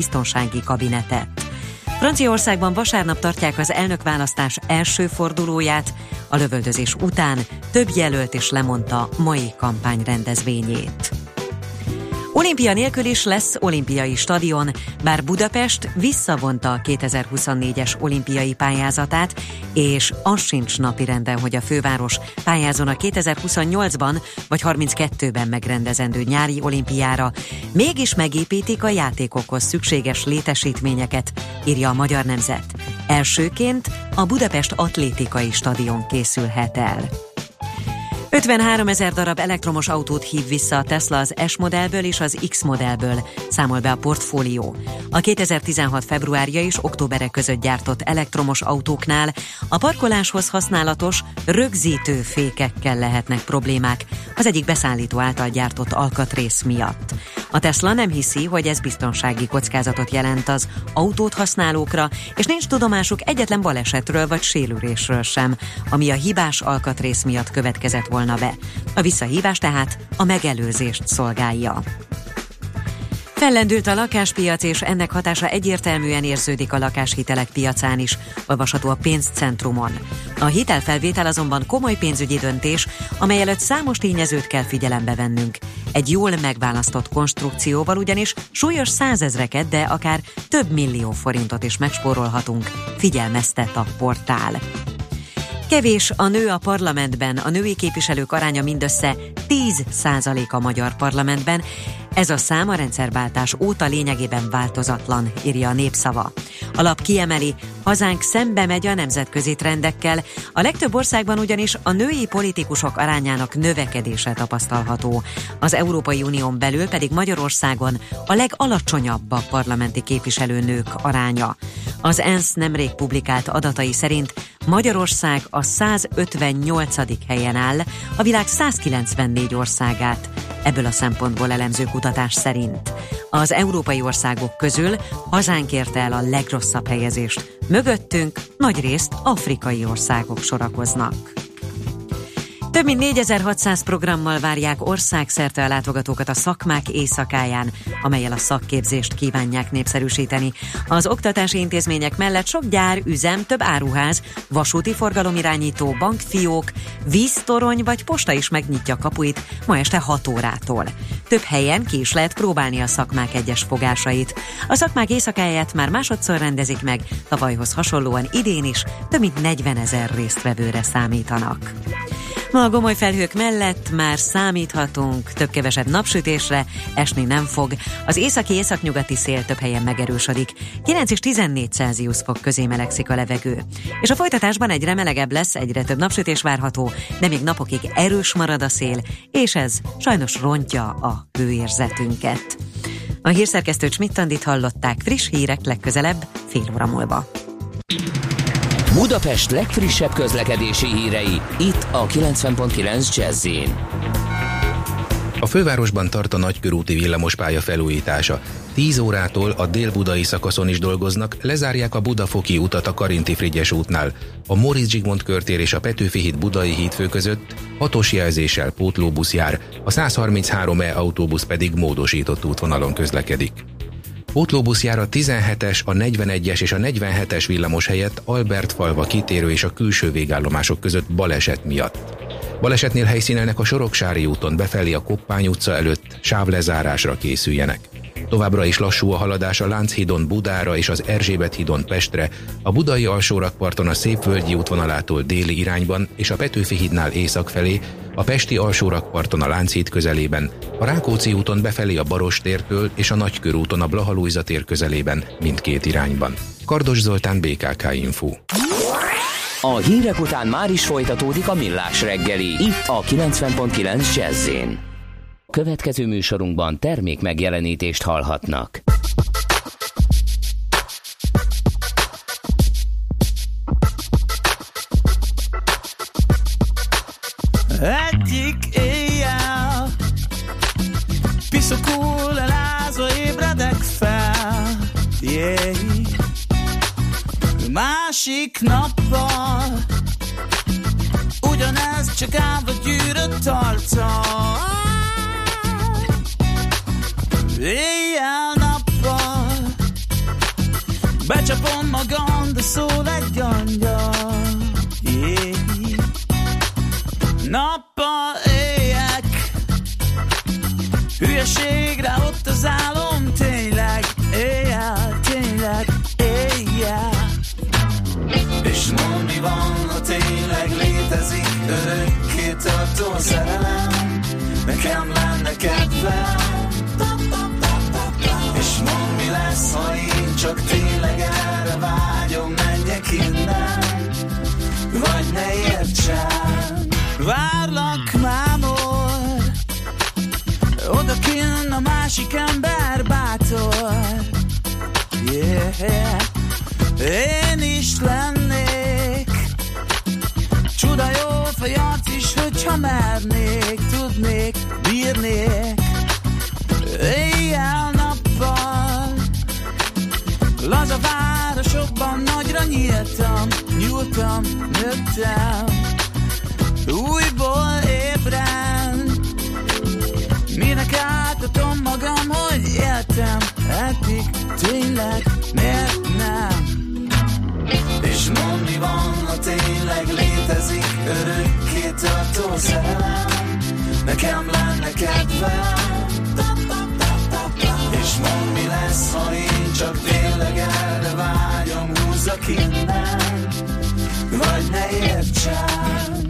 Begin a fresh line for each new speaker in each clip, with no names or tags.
biztonsági kabinetet. Franciaországban vasárnap tartják az elnökválasztás első fordulóját, a lövöldözés után több jelölt is lemondta mai kampány rendezvényét. Olimpia nélkül is lesz olimpiai stadion, bár Budapest visszavonta a 2024-es olimpiai pályázatát, és az sincs napirenden, hogy a főváros pályázon a 2028-ban vagy 32-ben megrendezendő nyári olimpiára, mégis megépítik a játékokhoz szükséges létesítményeket, írja a Magyar Nemzet. Elsőként a Budapest Atlétikai Stadion készülhet el. 53 ezer darab elektromos autót hív vissza a Tesla az S modellből és az X modellből, számol be a portfólió. A 2016 februárja és októbere között gyártott elektromos autóknál a parkoláshoz használatos rögzítő fékekkel lehetnek problémák, az egyik beszállító által gyártott alkatrész miatt. A Tesla nem hiszi, hogy ez biztonsági kockázatot jelent az autót használókra, és nincs tudomásuk egyetlen balesetről vagy sérülésről sem, ami a hibás alkatrész miatt következett volna be. A visszahívás tehát a megelőzést szolgálja. Fellendült a lakáspiac, és ennek hatása egyértelműen érződik a lakáshitelek piacán is, olvasható a pénzcentrumon. A hitelfelvétel azonban komoly pénzügyi döntés, amely előtt számos tényezőt kell figyelembe vennünk. Egy jól megválasztott konstrukcióval ugyanis súlyos százezreket, de akár több millió forintot is megspórolhatunk, figyelmeztet a portál. Kevés a nő a parlamentben, a női képviselők aránya mindössze 10% a magyar parlamentben, ez a szám a rendszerváltás óta lényegében változatlan, írja a népszava. A lap kiemeli, hazánk szembe megy a nemzetközi trendekkel, a legtöbb országban ugyanis a női politikusok arányának növekedése tapasztalható. Az Európai Unión belül pedig Magyarországon a legalacsonyabb a parlamenti képviselőnők aránya. Az ENSZ nemrég publikált adatai szerint Magyarország a 158. helyen áll, a világ 194 országát ebből a szempontból elemző kutatás szerint. Az európai országok közül hazánk érte el a legrosszabb helyezést. Mögöttünk nagy részt afrikai országok sorakoznak. Több mint 4600 programmal várják országszerte a látogatókat a szakmák éjszakáján, amelyel a szakképzést kívánják népszerűsíteni. Az oktatási intézmények mellett sok gyár, üzem, több áruház, vasúti forgalomirányító, bankfiók, víztorony vagy posta is megnyitja kapuit ma este 6 órától. Több helyen ki is lehet próbálni a szakmák egyes fogásait. A szakmák éjszakáját már másodszor rendezik meg, tavalyhoz hasonlóan idén is több mint 40 ezer résztvevőre számítanak. Ma a gomoly felhők mellett már számíthatunk több-kevesebb napsütésre, esni nem fog. Az északi északnyugati szél több helyen megerősödik. 9 és 14 Celsius fok közé melegszik a levegő. És a folytatásban egyre melegebb lesz, egyre több napsütés várható, de még napokig erős marad a szél, és ez sajnos rontja a hőérzetünket. A hírszerkesztő Csmittandit hallották friss hírek legközelebb fél óra múlva.
Budapest legfrissebb közlekedési hírei, itt a 90.9 jazz
A fővárosban tart a nagykörúti villamospálya felújítása. 10 órától a dél-budai szakaszon is dolgoznak, lezárják a Budafoki utat a Karinti Frigyes útnál. A Móricz Zsigmond körtér és a Petőfi híd budai hídfő között hatos jelzéssel pótlóbusz jár, a 133E autóbusz pedig módosított útvonalon közlekedik. Pótlóbusz jár a 17-es, a 41-es és a 47-es villamos helyett Albert falva kitérő és a külső végállomások között baleset miatt. Balesetnél helyszínelnek a Soroksári úton befelé a Koppány utca előtt sávlezárásra készüljenek. Továbbra is lassú a haladás a Lánchídon Budára és az Erzsébet hídon Pestre, a budai alsórakparton a Szépvölgyi útvonalától déli irányban és a Petőfi hídnál észak felé, a Pesti alsórakparton a Lánchíd közelében, a Rákóczi úton befelé a Barostértől és a Nagykörúton a Blahalújza tér közelében mindkét irányban. Kardos Zoltán, BKK Info.
A hírek után már is folytatódik a millás reggeli, itt a 90.9 jazz Következő műsorunkban termék megjelenítést hallhatnak.
Egyik éjjel Piszokul elázva ébredek fel yeah. Másik nappal Ugyanez csak állva gyűrött arccal Éjjel-nappal Becsapom magam, de szól egy angyal yeah. Nappal éjek Hülyeségre ott az álom Tényleg, éjjel, tényleg, éjjel És mondd mi van, ha tényleg létezik Örökké tartó szerelem Nekem lenne kedvem lesz, ha én csak tényleg erre vágyom Menjek innen. Vagy ne értsen. Várlak mámor Oda kinn a másik ember bátor. Yeah. Én is lennék. Csuda jó fejarc is, hogyha mernék Tudnék, bírnék városokban nagyra nyíltam Nyúltam, nőttem. Újból ébren. Minek átadom magam, hogy éltem? Eddig tényleg miért nem? És mondd mi van, ha tényleg létezik? Örökké tartó szerelem. Nekem lenne kedvem. És mondd mi lesz, ha én csak tényleg Húzzak innen Vagy ne értsen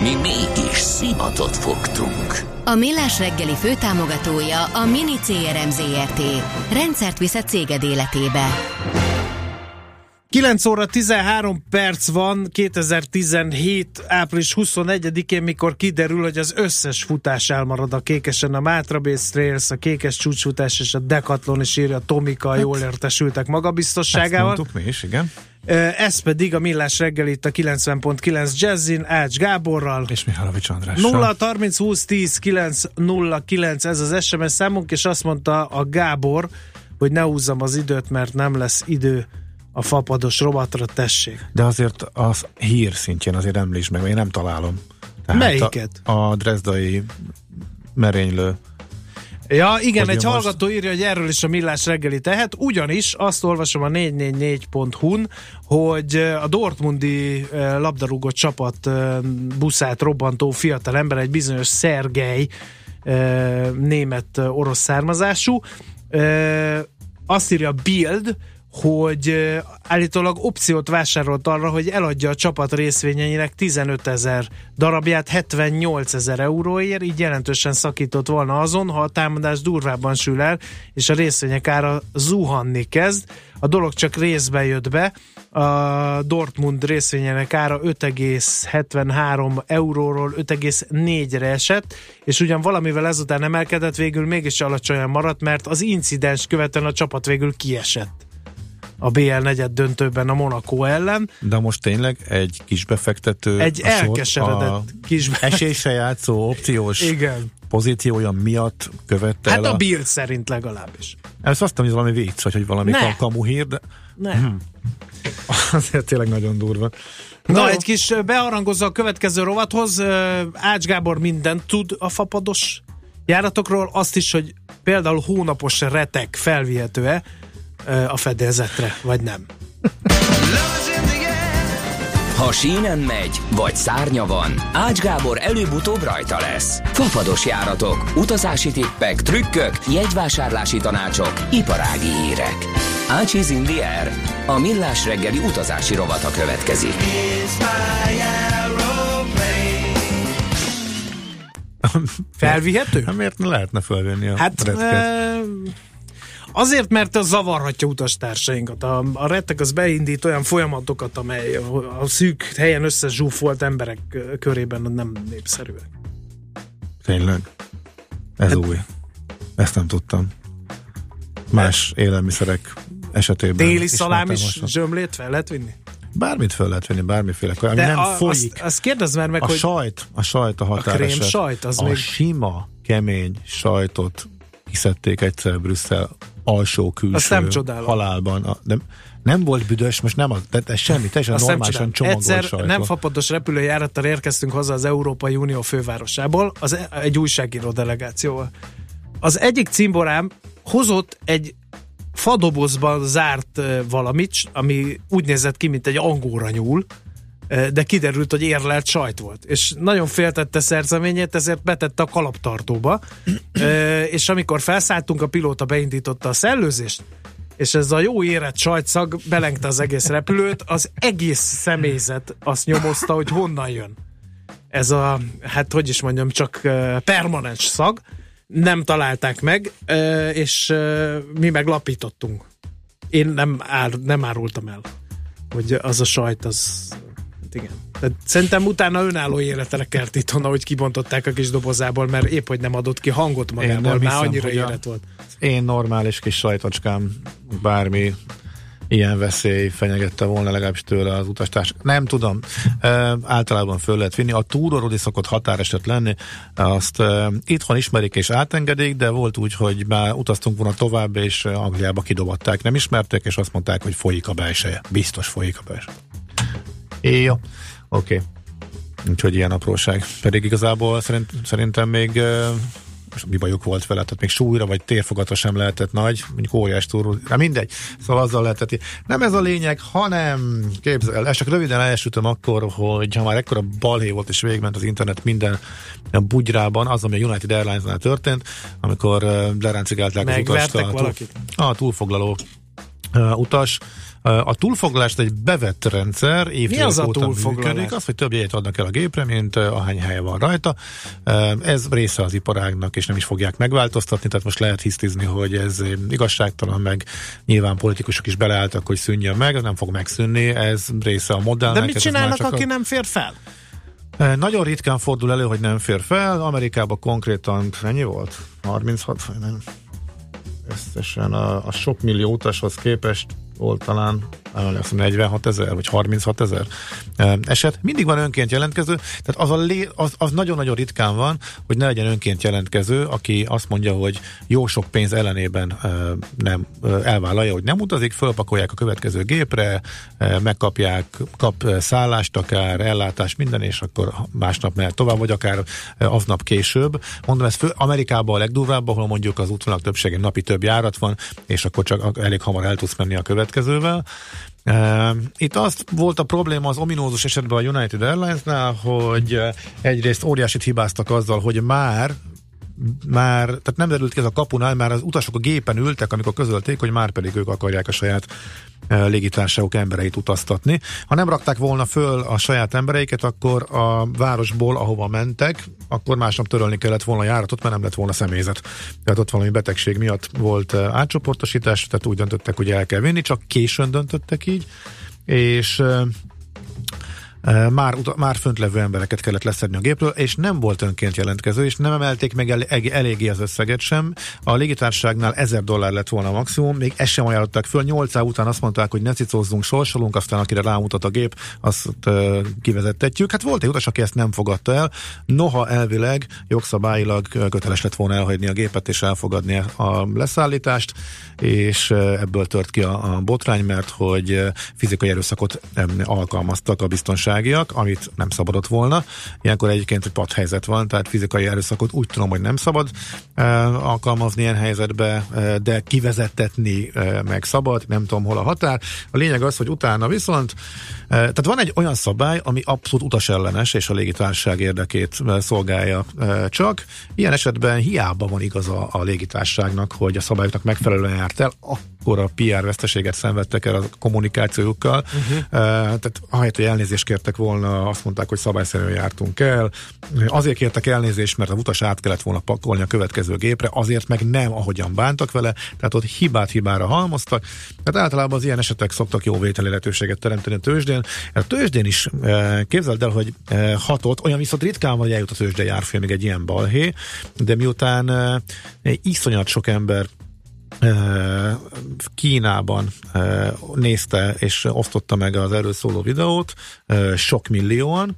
Mi mégis szimatot fogtunk.
A Millás reggeli főtámogatója a Mini CRM Zrt. Rendszert visz a céged életébe.
9 óra 13 perc van 2017. április 21-én, mikor kiderül, hogy az összes futás elmarad a kékesen, a Mátra Base Trails, a kékes csúcsfutás és a Decathlon is írja, Tomika hát, jól értesültek magabiztosságával.
Ezt mondtuk mi is, igen.
Ez pedig a Millás reggel itt a 90.9 Jazzin, Ács Gáborral.
És Mihálovics Andrással.
0 30 20 10 9 0 9 ez az SMS számunk, és azt mondta a Gábor, hogy ne húzzam az időt, mert nem lesz idő a fapados robatra, tessék.
De azért a hír szintjén azért említs meg, én nem találom.
Tehát Melyiket?
A, a drezdai merénylő
Ja, igen, egy hallgató írja, hogy erről is a millás reggeli tehet, ugyanis azt olvasom a 444.hu-n, hogy a Dortmundi labdarúgó csapat buszát robbantó fiatal ember, egy bizonyos Szergej német-orosz származású, azt írja Bild, hogy állítólag opciót vásárolt arra, hogy eladja a csapat részvényeinek 15 ezer darabját 78 ezer euróért, így jelentősen szakított volna azon, ha a támadás durvában sül el, és a részvények ára zuhanni kezd. A dolog csak részben jött be, a Dortmund részvényének ára 5,73 euróról 5,4-re esett, és ugyan valamivel ezután emelkedett, végül mégis alacsonyan maradt, mert az incidens követően a csapat végül kiesett a BL negyed döntőben a Monaco ellen.
De most tényleg egy kis befektető
egy elkeseredett
a
kis
esésre játszó opciós
Igen.
pozíciója miatt követte
Hát
el
a Bild szerint legalábbis.
Ezt azt hogy valami vicc, vagy hogy valami
Ne.
kamuhír, de
Ne.
Hmm. azért tényleg nagyon durva.
Na,
jó.
egy kis beharangozza a következő rovathoz. Ács Gábor mindent tud a fapados járatokról, azt is, hogy például hónapos retek felvihető-e a fedélzetre, vagy nem.
Ha sínen megy, vagy szárnya van, Ács Gábor előbb-utóbb rajta lesz. Fafados járatok, utazási tippek, trükkök, jegyvásárlási tanácsok, iparági hírek. Ácsiz Indier, a millás reggeli utazási rovata következik.
Felvihető?
Hát miért ne lehetne felvenni a
Hát
retket?
e, azért, mert az zavarhatja utastársainkat. A, a rettek az beindít olyan folyamatokat, amely a, a szűk helyen összezsúfolt emberek körében nem népszerűek.
Tényleg. Ez
Hát-
új. Ezt nem tudtam. Más élelmiszerek esetében.
Téli szalám is zsömlét fel lehet vinni?
Bármit fel lehet venni, bármiféle, ami
De
nem
a,
folyik.
azt, azt kérdezd már meg,
a
hogy
sajt, a sajt a határeset.
krém sajt, az
a
még-
sima, kemény sajtot kiszedték egyszer Brüsszel alsó külső
Azt nem csodálom.
halálban. A, de nem volt büdös, most nem az, ez semmi, teljesen
azt nem
normálisan csomagolt
Egyszer
sajt.
nem fapados repülőjárattal érkeztünk haza az Európai Unió fővárosából, az e- egy újságíró delegációval. Az egyik cimborám hozott egy fadobozban zárt valamit, ami úgy nézett ki, mint egy angóra nyúl, de kiderült, hogy érlelt sajt volt. És nagyon féltette szerzeményét, ezért betette a kalaptartóba, és amikor felszálltunk, a pilóta beindította a szellőzést, és ez a jó érett sajtszag belengte az egész repülőt, az egész személyzet azt nyomozta, hogy honnan jön. Ez a, hát hogy is mondjam, csak permanens szag, nem találták meg, és mi meg lapítottunk. Én nem, ár, nem árultam el, hogy az a sajt, az hát igen. Tehát szerintem utána önálló életre kert itt onnan, hogy kibontották a kis dobozából, mert épp hogy nem adott ki hangot magából, már
hiszem,
annyira élet volt.
Én normális kis sajtocskám bármi ilyen veszély fenyegette volna legalábbis tőle az utastárs. Nem tudom, e, általában föl lehet vinni. A túrorodi szokott határeset lenni, azt e, itthon ismerik és átengedik, de volt úgy, hogy már utaztunk volna tovább, és Angliába kidobatták. Nem ismerték, és azt mondták, hogy folyik a belseje. Biztos folyik a belseje. É, jó, oké. Okay. Úgyhogy ilyen apróság. Pedig igazából szerint, szerintem még mi bajuk volt vele, tehát még súlyra vagy térfogata sem lehetett nagy, mondjuk óriás túró, na mindegy, szóval azzal lehetett. Nem ez a lényeg, hanem képzel, ezt csak röviden elsütöm akkor, hogy ha már ekkora balhé volt és végment az internet minden bugyrában, az, ami a United Airlines-nál történt, amikor leráncigálták az utast a, túl, a túlfoglaló utas. A túlfoglalást egy bevett rendszer, évtizedek
az a túlfoglalás?
működik, az, hogy több jegyet adnak el a gépre, mint ahány helye van rajta. Ez része az iparágnak, és nem is fogják megváltoztatni, tehát most lehet hisztizni, hogy ez igazságtalan, meg nyilván politikusok is beleálltak, hogy szűnjön meg, ez nem fog megszűnni, ez része a modellnek.
De mit csinálnak, aki
a...
nem fér fel?
Nagyon ritkán fordul elő, hogy nem fér fel. Amerikában konkrétan ennyi volt? 36? vagy Nem. Összesen a, a sok millió utashoz képest volt emlékszem, 46 ezer, vagy 36 ezer eset. Mindig van önként jelentkező, tehát az, a lé, az, az nagyon-nagyon ritkán van, hogy ne legyen önként jelentkező, aki azt mondja, hogy jó sok pénz ellenében nem elvállalja, hogy nem utazik, fölpakolják a következő gépre, megkapják, kap szállást akár, ellátást, minden, és akkor másnap mehet tovább, vagy akár aznap később. Mondom, ez fő, Amerikában a legdurvább, ahol mondjuk az útvonalak többsége napi több járat van, és akkor csak elég hamar el tudsz menni a következővel. Itt azt volt a probléma az ominózus esetben a United Airlines-nál, hogy egyrészt óriásit hibáztak azzal, hogy már már, tehát nem derült ki ez a kapunál, már az utasok a gépen ültek, amikor közölték, hogy már pedig ők akarják a saját uh, légitársaságok embereit utaztatni. Ha nem rakták volna föl a saját embereiket, akkor a városból, ahova mentek, akkor másnap törölni kellett volna a járatot, mert nem lett volna személyzet. Tehát ott valami betegség miatt volt uh, átcsoportosítás, tehát úgy döntöttek, hogy el kell vinni, csak későn döntöttek így, és uh, már, már fönt levő embereket kellett leszedni a gépről, és nem volt önként jelentkező, és nem emelték meg el, eléggé az összeget sem. A légitársaságnál 1000 dollár lett volna a maximum, még ezt sem ajánlották föl. 8 év után azt mondták, hogy ne cicózzunk, sorsolunk, aztán akire rámutat a gép, azt uh, kivezettetjük. Hát volt egy utas, aki ezt nem fogadta el. Noha elvileg, jogszabályilag köteles lett volna elhagyni a gépet és elfogadni a leszállítást, és ebből tört ki a, a botrány, mert hogy fizikai erőszakot alkalmaztak a biztonság légitársaságiak, amit nem szabadott volna. Ilyenkor egyébként egy padhelyzet van, tehát fizikai erőszakot úgy tudom, hogy nem szabad uh, alkalmazni ilyen helyzetbe, uh, de kivezetetni uh, meg szabad, nem tudom hol a határ. A lényeg az, hogy utána viszont, uh, tehát van egy olyan szabály, ami abszolút utasellenes, és a légitársaság érdekét uh, szolgálja uh, csak. Ilyen esetben hiába van igaza a légitársaságnak, hogy a szabályoknak megfelelően járt el, akkor a PR veszteséget szenvedtek el a kommunikációjukkal. Uh-huh. Uh, tehát ahelyett, hogy elnézést kértek volna, azt mondták, hogy szabályszerűen jártunk el. Azért kértek elnézést, mert a utas át kellett volna pakolni a következő gépre, azért meg nem, ahogyan bántak vele, tehát ott hibát hibára halmoztak. Tehát általában az ilyen esetek szoktak jó vételi lehetőséget teremteni a tőzsdén. A tőzsdén is uh, képzeld el, hogy uh, hatott, olyan viszont ritkán van, hogy eljut a tőzsde járfél még egy ilyen balhé, de miután iszonyat sok ember Kínában nézte és osztotta meg az erről szóló videót, sok millióan,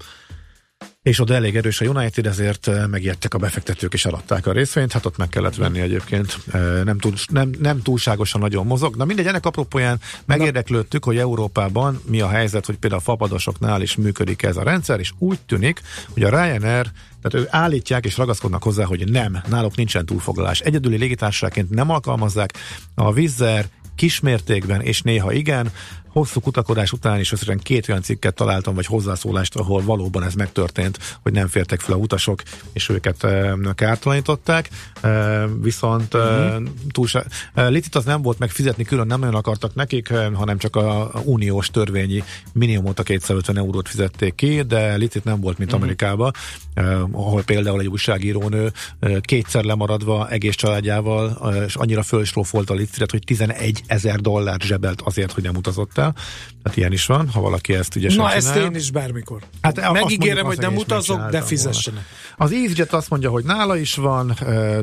és oda elég erős a United, ezért megijedtek a befektetők és eladták a részvényt, hát ott meg kellett venni egyébként, nem, túl, nem, nem túlságosan nagyon mozog. Na mindegy, ennek apropóján megérdeklődtük, hogy Európában mi a helyzet, hogy például a fapadosoknál is működik ez a rendszer, és úgy tűnik, hogy a Ryanair tehát ő állítják és ragaszkodnak hozzá, hogy nem, náluk nincsen túlfoglalás. Egyedüli légitársaságként nem alkalmazzák a Vizzer kismértékben, és néha igen, hosszú kutakodás után is összesen két olyan cikket találtam, vagy hozzászólást, ahol valóban ez megtörtént, hogy nem fértek fel a utasok, és őket e, kártalanították. E, viszont e, túlsá... e, Litit az nem volt megfizetni, külön nem nagyon akartak nekik, e, hanem csak a, a uniós törvényi minimumot a 250 eurót fizették ki, de Litit nem volt, mint uh-huh. Amerikában, e, ahol például egy újságírónő e, kétszer lemaradva egész családjával, e, és annyira fölsrófolt a Lititet, hogy 11 ezer dollárt zsebelt azért, hogy nem utazott el el. Tehát ilyen is van, ha valaki ezt ügyesen
Na,
csinálja.
ezt én is bármikor.
Hát
Megígérem,
mondjuk
hogy nem utazok, de fizessenek.
volna. Az EasyJet azt mondja, hogy nála is van,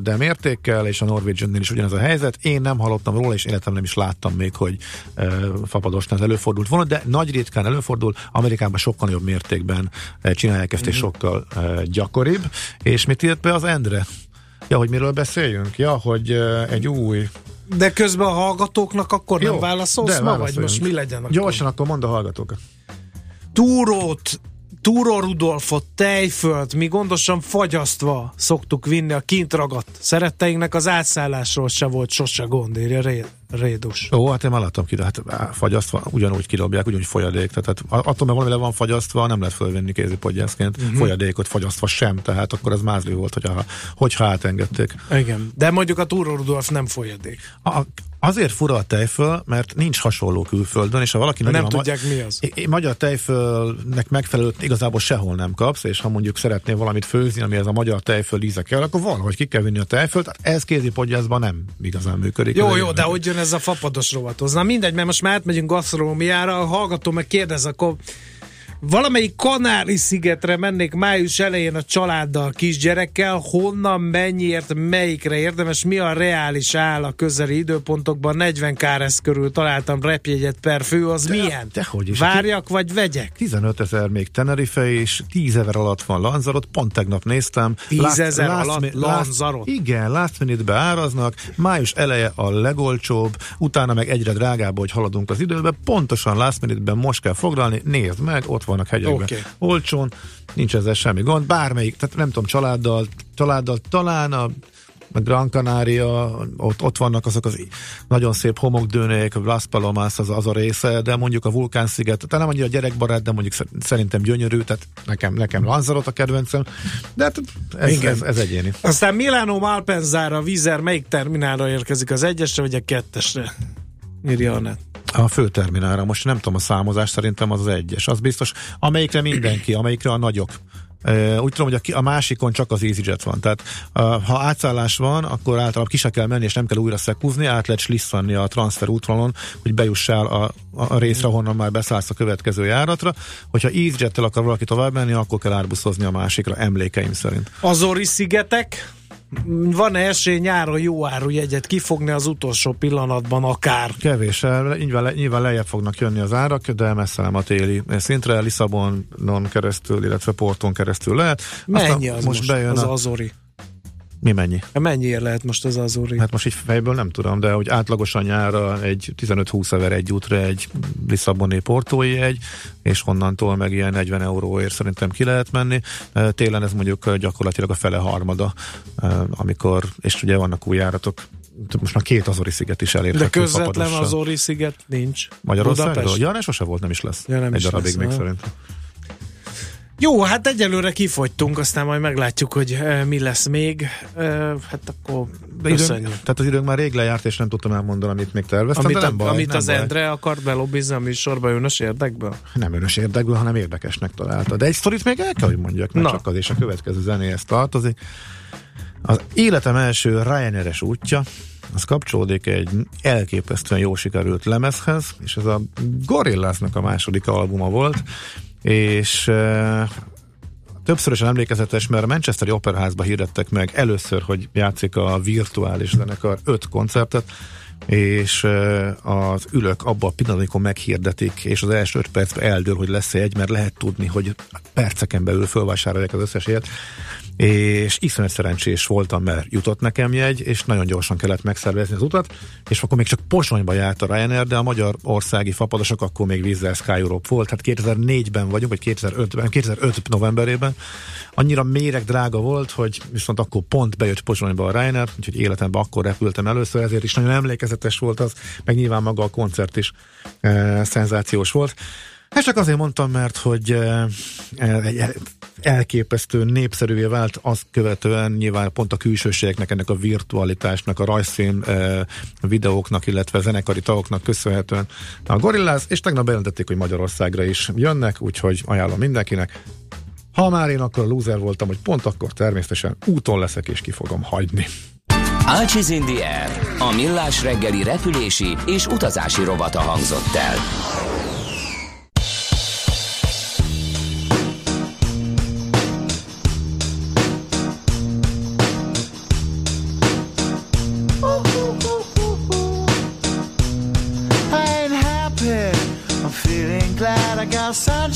de mértékkel, és a Norwegian is ugyanaz a helyzet. Én nem hallottam róla, és életem nem is láttam még, hogy fapadosnál előfordult volna, de nagy ritkán előfordul. Amerikában sokkal jobb mértékben csinálják ezt, és
Mhm.
sokkal gyakoribb. És mit írt be az Endre? Ja, hogy miről beszéljünk? Ja, hogy egy új
De közben a hallgatóknak akkor nem
Jó,
válaszolsz
de
ma, vagy most mi legyen akkor?
Gyorsan akkor mondd a hallgatókat.
túrót, túró Rudolfot, tejfölt, mi gondosan fagyasztva szoktuk vinni a kint ragadt szeretteinknek, az átszállásról se volt sose gond, írja Rédus.
Ó, hát én már láttam ki, de hát fagyasztva, ugyanúgy kidobják, ugyanúgy folyadék. Tehát hát, attól, mert valami le van fagyasztva, nem lehet fölvenni kézipodgyászként.
Mhm.
Uh-huh. Folyadékot fagyasztva sem, tehát akkor az mázli volt, hogyha, hogyha átengedték.
Igen. De mondjuk a túró Rudolf nem folyadék.
A, azért fura a tejföl, mert nincs hasonló külföldön, és ha valaki
Nem
nagyon
tudják, mi az.
Magyar tejfölnek megfelelőt igazából sehol nem kapsz, és ha mondjuk szeretnél valamit főzni, ami ez a magyar tejföl íze kell, akkor valahogy ki kell vinni a tejfölt, hát ez kézipodgyászban nem igazán működik.
Jó, jó, de hogy jön ez a fapados rovathoz? Na mindegy, mert most már átmegyünk gasztronómiára, a hallgató meg kérdez, akkor valamelyik Kanári szigetre mennék május elején a családdal, kisgyerekkel, honnan, mennyiért, melyikre érdemes, mi a reális áll a közeli időpontokban, 40 káresz körül találtam repjegyet per fő, az
De-
milyen?
dehogy is.
Várjak, vagy vegyek?
15 ezer még Tenerife és 10 ezer alatt van Lanzarot, pont tegnap néztem.
10
Last-
ezer
last
alatt
mi-
Lanzarote?
igen, last minute áraznak, május eleje a legolcsóbb, utána meg egyre drágább, hogy haladunk az időbe, pontosan last minute-ben most kell foglalni, nézd meg, ott vannak hegyekben.
Oké.
Olcsón, nincs ezzel semmi gond, bármelyik, tehát nem tudom, családdal, családdal talán a a Gran Canaria, ott, ott vannak azok az nagyon szép homokdőnék, Las Palomas az, az a része, de mondjuk a Vulkánsziget, tehát nem annyira gyerekbarát, de mondjuk szer- szerintem gyönyörű, tehát nekem, nekem Lanzarote a kedvencem, de hát ez,
Igen.
ez, ez egyéni.
Aztán Milano Malpensára, Vizer, melyik terminálra érkezik az egyesre, vagy a kettesre? Írja a net.
A főterminálra, most nem tudom a számozást, szerintem az az egyes. Az biztos, amelyikre mindenki, amelyikre a nagyok. Úgy tudom, hogy a, másikon csak az EasyJet van. Tehát ha átszállás van, akkor általában ki se kell menni, és nem kell újra szekúzni, át lehet slisszanni a transfer útvonalon, hogy bejussál a, a részre, honnan már beszállsz a következő járatra. Hogyha EasyJet-tel akar valaki tovább menni, akkor kell árbuszozni a másikra, emlékeim szerint.
Azori szigetek? Van-e esély nyáron jó áru jegyet kifogni az utolsó pillanatban akár?
Kevés, nyilván, le, nyilván lejjebb fognak jönni az árak, de messze nem a téli szintre, Lisszabonon keresztül, illetve Porton keresztül lehet.
Mennyi
Aztán
az most,
bejön
az
a,
Azori?
Mi mennyi?
Mennyiért lehet most az Azuri?
Hát most így fejből nem tudom, de hogy átlagosan nyára egy 15-20 ezer egy útra egy Lisszaboni portói egy, és honnantól meg ilyen 40 euróért szerintem ki lehet menni. Télen ez mondjuk gyakorlatilag a fele harmada, amikor, és ugye vannak új járatok, most már két Azori sziget is elérhető.
De közvetlen Azori sziget nincs.
Magyarországról? Ja, ne sose volt, nem is lesz.
Ja, nem
egy
is
darabig
lesz,
még szerintem.
Jó, hát egyelőre kifogytunk, aztán majd meglátjuk, hogy mi lesz még. Hát akkor
De időnk, tehát az időnk már rég lejárt, és nem tudtam elmondani, amit még terveztem,
Amit,
de nem baj,
amit
nem
az
baj.
Endre akart belobbizni a műsorba önös érdekből?
Nem önös érdekből, hanem érdekesnek találta. De egy sztorit még el kell, hogy mondjak, mert
Na.
csak az és a következő zenéhez tartozik. Az életem első Ryanair-es útja, az kapcsolódik egy elképesztően jó sikerült lemezhez, és ez a Gorillaznak a második albuma volt, és többszörösen emlékezetes, mert a Manchesteri Operaházba hirdettek meg először, hogy játszik a virtuális zenekar öt koncertet, és az ülök abban a pillanatban, amikor meghirdetik, és az első öt percben eldől, hogy lesz egy, mert lehet tudni, hogy perceken belül fölvásárolják az összes ilyet, és iszonyat szerencsés voltam, mert jutott nekem jegy, és nagyon gyorsan kellett megszervezni az utat, és akkor még csak Posonyba járt a Ryanair, de a magyar országi fapadosok akkor még Visa Sky Europe volt, hát 2004-ben vagyunk, vagy 2005-ben, 2005 novemberében, annyira méreg drága volt, hogy viszont akkor pont bejött Pozsonyba a Ryanair, úgyhogy életemben akkor repültem először, ezért is nagyon emlékezetes volt az, meg nyilván maga a koncert is e, szenzációs volt. Ezt csak azért mondtam, mert hogy e, egy el- elképesztő népszerűvé vált, azt követően nyilván pont a külsőségeknek, ennek a virtualitásnak, a rajzfilm e, videóknak, illetve zenekari tagoknak köszönhetően a Gorillaz, és tegnap bejelentették, hogy Magyarországra is jönnek, úgyhogy ajánlom mindenkinek. Ha már én akkor a loser voltam, hogy pont akkor természetesen úton leszek és ki fogom hagyni.
Ácsiz in the Air, a millás reggeli repülési és utazási rovata hangzott el.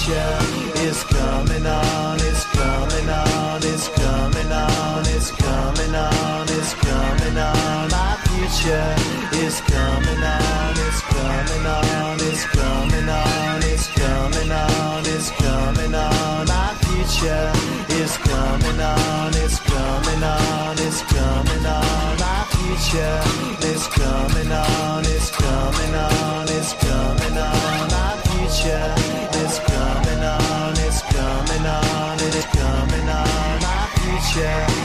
future is coming on, it's coming on, it's coming on, it's coming on, it's coming on. My future is coming on, it's coming on, it's coming on, it's coming on, it's coming on. My future is coming on, it's coming on, it's coming on. Is coming on, it's coming on. My future yeah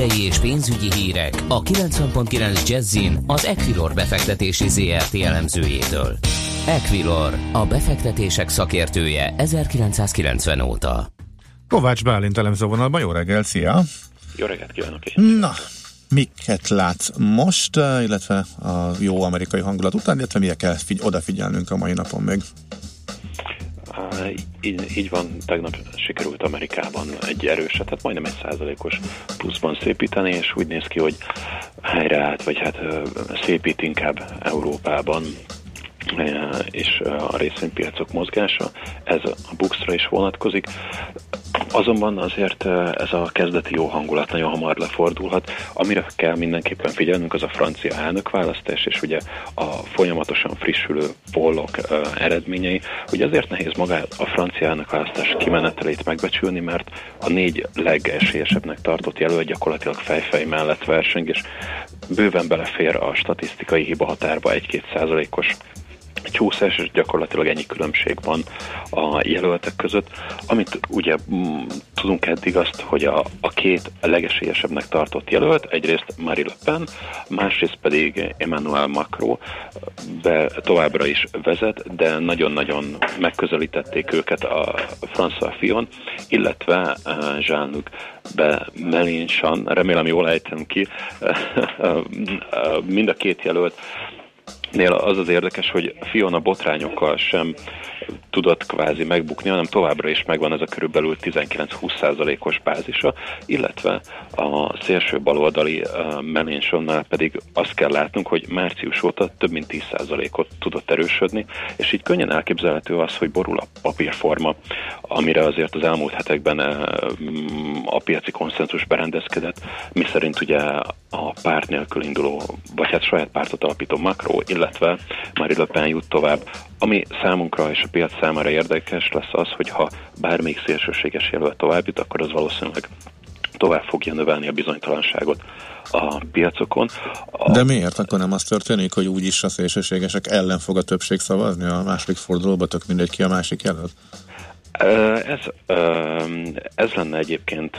Tőzsdei és pénzügyi hírek a 90.9 Jazzin az Equilor befektetési ZRT elemzőjétől. Equilor, a befektetések szakértője 1990 óta.
Kovács Bálint elemző vonalban, jó reggel, szia!
Jó reggelt kívánok én!
Na, miket látsz most, illetve a jó amerikai hangulat után, illetve mire kell figy- odafigyelnünk a mai napon még?
Így, így van, tegnap sikerült Amerikában egy erőset, tehát majdnem egy százalékos pluszban szépíteni, és úgy néz ki, hogy helyreállt, vagy hát szépít inkább Európában és a részvénypiacok mozgása. Ez a Buxra is vonatkozik. Azonban azért e, ez a kezdeti jó hangulat nagyon hamar lefordulhat. Amire kell mindenképpen figyelnünk, az a francia elnökválasztás, és ugye a folyamatosan frissülő pollok e, eredményei. Ugye azért nehéz magát a francia elnökválasztás kimenetelét megbecsülni, mert a négy legesélyesebbnek tartott jelölt gyakorlatilag fejfej mellett verseng, és bőven belefér a statisztikai hiba határba 1-2 százalékos csúszás, és gyakorlatilag ennyi különbség van a jelöltek között. Amit ugye mm, tudunk eddig azt, hogy a, a két legesélyesebbnek tartott jelölt, egyrészt Marie Le Pen, másrészt pedig Emmanuel Macron be, továbbra is vezet, de nagyon-nagyon megközelítették őket a François Fillon, illetve uh, Jean-Luc be Mélenchon, remélem jól ejtem ki, mind a két jelölt Nél az az érdekes, hogy Fiona botrányokkal sem tudott kvázi megbukni, hanem továbbra is megvan ez a körülbelül 19-20%-os bázisa, illetve a szélső baloldali uh, Melanchonnál pedig azt kell látnunk, hogy március óta több mint 10%-ot tudott erősödni, és így könnyen elképzelhető az, hogy borul a papírforma, amire azért az elmúlt hetekben uh, a piaci konszenzus berendezkedett, miszerint ugye a párt nélkül induló, vagy hát saját pártot alapító Macron, illetve Marie Le jut tovább. Ami számunkra és a piac számára érdekes lesz az, hogy ha bármelyik szélsőséges jelölt tovább jut, akkor az valószínűleg tovább fogja növelni a bizonytalanságot a piacokon. A...
De miért akkor nem az történik, hogy úgyis a szélsőségesek ellen fog a többség szavazni a második fordulóba, tök mindegy ki a másik jelölt?
Ez, ez lenne egyébként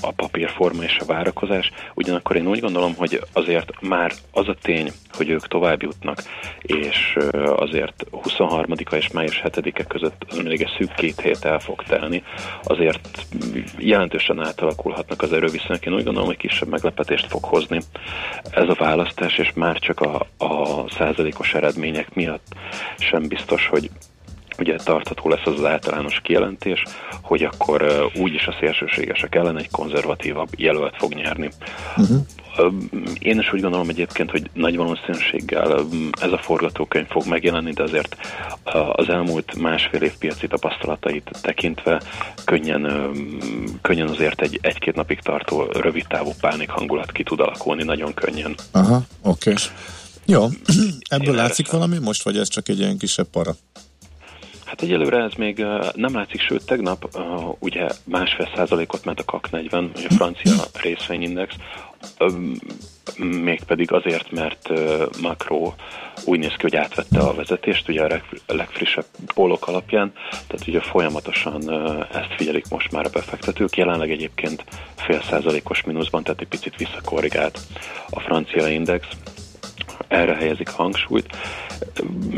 a papírforma és a várakozás, ugyanakkor én úgy gondolom, hogy azért már az a tény, hogy ők tovább jutnak, és azért 23-a és május 7-e között az még egy szűk két hét el fog telni, azért jelentősen átalakulhatnak az erőviszonyok. Én úgy gondolom, hogy kisebb meglepetést fog hozni ez a választás, és már csak a, a százalékos eredmények miatt sem biztos, hogy ugye tartható lesz az az általános kijelentés, hogy akkor úgyis a szélsőségesek ellen egy konzervatívabb jelölt fog nyerni. Uh-huh. Én is úgy gondolom egyébként, hogy nagy valószínűséggel ez a forgatókönyv fog megjelenni, de azért az elmúlt másfél év piaci tapasztalatait tekintve könnyen, könnyen azért egy egy-két napig tartó rövid távú pánik hangulat ki tud alakulni nagyon könnyen.
Aha, oké. Okay. Jó, ebből látszik valami most, vagy ez csak egy ilyen kisebb para?
Hát egyelőre ez még nem látszik, sőt tegnap ugye másfél százalékot ment a CAC 40, a francia részvényindex, mégpedig azért, mert Macron úgy néz ki, hogy átvette a vezetést, ugye a legfrissebb pólok alapján, tehát ugye folyamatosan ezt figyelik most már a befektetők, jelenleg egyébként fél százalékos mínuszban, tehát egy picit visszakorrigált a francia index, erre helyezik hangsúlyt,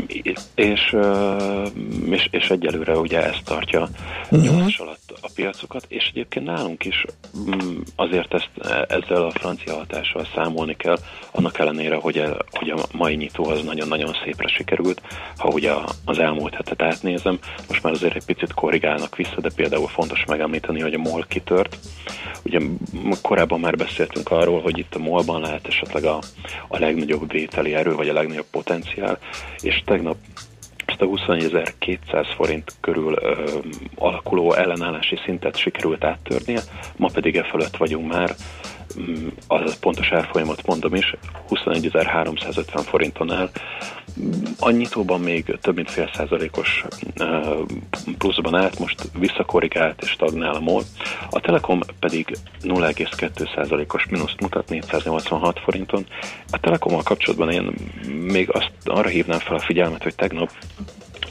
és, és, és egyelőre ugye ezt tartja uh-huh. nyomás alatt a piacokat, és egyébként nálunk is mm, azért ezt, ezzel a francia hatással számolni kell, annak ellenére, hogy a, hogy a mai nyitó az nagyon-nagyon szépre sikerült. Ha ugye az elmúlt hetet átnézem, most már azért egy picit korrigálnak vissza, de például fontos megemlíteni, hogy a MOL kitört. Ugye korábban már beszéltünk arról, hogy itt a MOL-ban lehet esetleg a, a legnagyobb vételi erő, vagy a legnagyobb potenciál, és tegnap ezt a 21.200 forint körül ö, alakuló ellenállási szintet sikerült áttörnie, ma pedig e fölött vagyunk már, mm, a pontos elfolyamat mondom is, 21.350 forinton áll. Annyitóban még több mint fél százalékos pluszban állt, most visszakorrigált és stagnál a MOL. A Telekom pedig 0,2 százalékos mínuszt mutat 486 forinton. A Telekommal kapcsolatban én még azt arra hívnám fel a figyelmet, hogy tegnap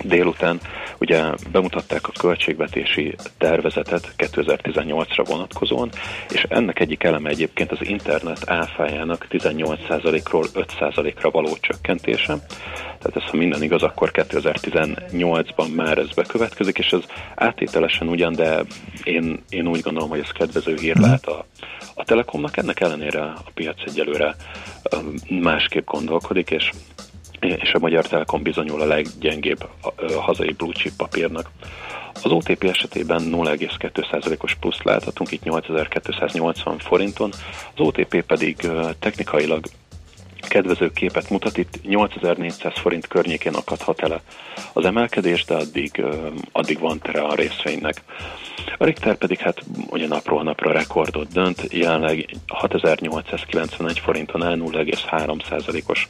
délután ugye bemutatták a költségvetési tervezetet 2018-ra vonatkozóan, és ennek egyik eleme egyébként az internet áfájának 18%-ról 5%-ra való csökkentése. Tehát ez, ha minden igaz, akkor 2018-ban már ez bekövetkezik, és ez átételesen ugyan, de én, én úgy gondolom, hogy ez kedvező hír mhm. lehet a, a Telekomnak. Ennek ellenére a piac egyelőre másképp gondolkodik, és és a Magyar Telekom bizonyul a leggyengébb hazai blue chip papírnak. Az OTP esetében 0,2%-os plusz láthatunk, itt 8280 forinton, az OTP pedig technikailag kedvező képet mutat, itt 8400 forint környékén akadhat el az emelkedés, de addig, addig van tere a részvénynek. A Richter pedig hát ugye napról napra rekordot dönt, jelenleg 6891 forinton el 0,3%-os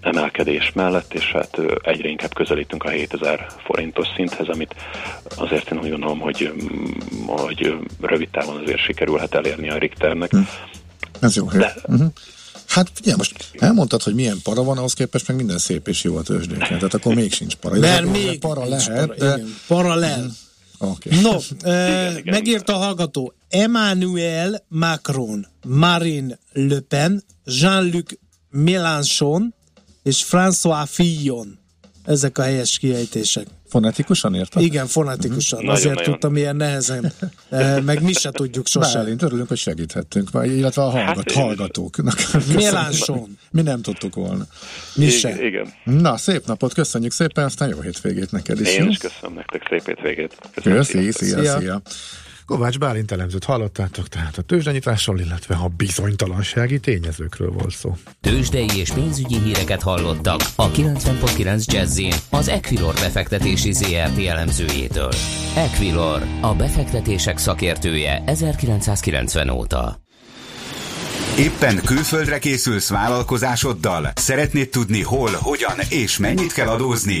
emelkedés mellett, és hát egyre inkább közelítünk a 7000 forintos szinthez, amit azért én úgy gondolom, hogy, hogy rövid távon azért sikerülhet elérni a Richternek. Hm.
Ez jó. De, uh-huh. Hát figyelj, most elmondtad, hogy milyen para van, ahhoz képest meg minden szép és jó a tőzsdéken, tehát akkor még sincs para.
Mert még para lehet, para, de... Paralel. Mm. Okay. No, eh, megírta a hallgató. Emmanuel Macron, Marine Le Pen, Jean-Luc Mélenchon és François Fillon. Ezek a helyes kiejtések.
Fonetikusan érted?
Igen, fonetikusan. Mm-hmm. Azért nagyon. tudtam ilyen nehezen. E, meg mi se tudjuk sosem.
Bálint, örülünk, hogy segíthettünk, illetve a hallgat, hát,
hallgatóknak. Milánson.
Mi nem tudtuk volna.
Mi se.
Igen.
Na, szép napot, köszönjük szépen, aztán jó hétvégét neked is.
Én is köszönöm nektek, szép hétvégét.
Köszönöm, Köszi, szia, szia. szia.
Kovács Bálint elemzőt hallottátok, tehát a tőzsdenyításról, illetve a bizonytalansági tényezőkről volt szó.
Tőzsdei és pénzügyi híreket hallottak a 90.9 jazz az Equilor befektetési ZRT elemzőjétől. Equilor, a befektetések szakértője 1990 óta.
Éppen külföldre készülsz vállalkozásoddal? Szeretnéd tudni hol, hogyan és mennyit kell adózni?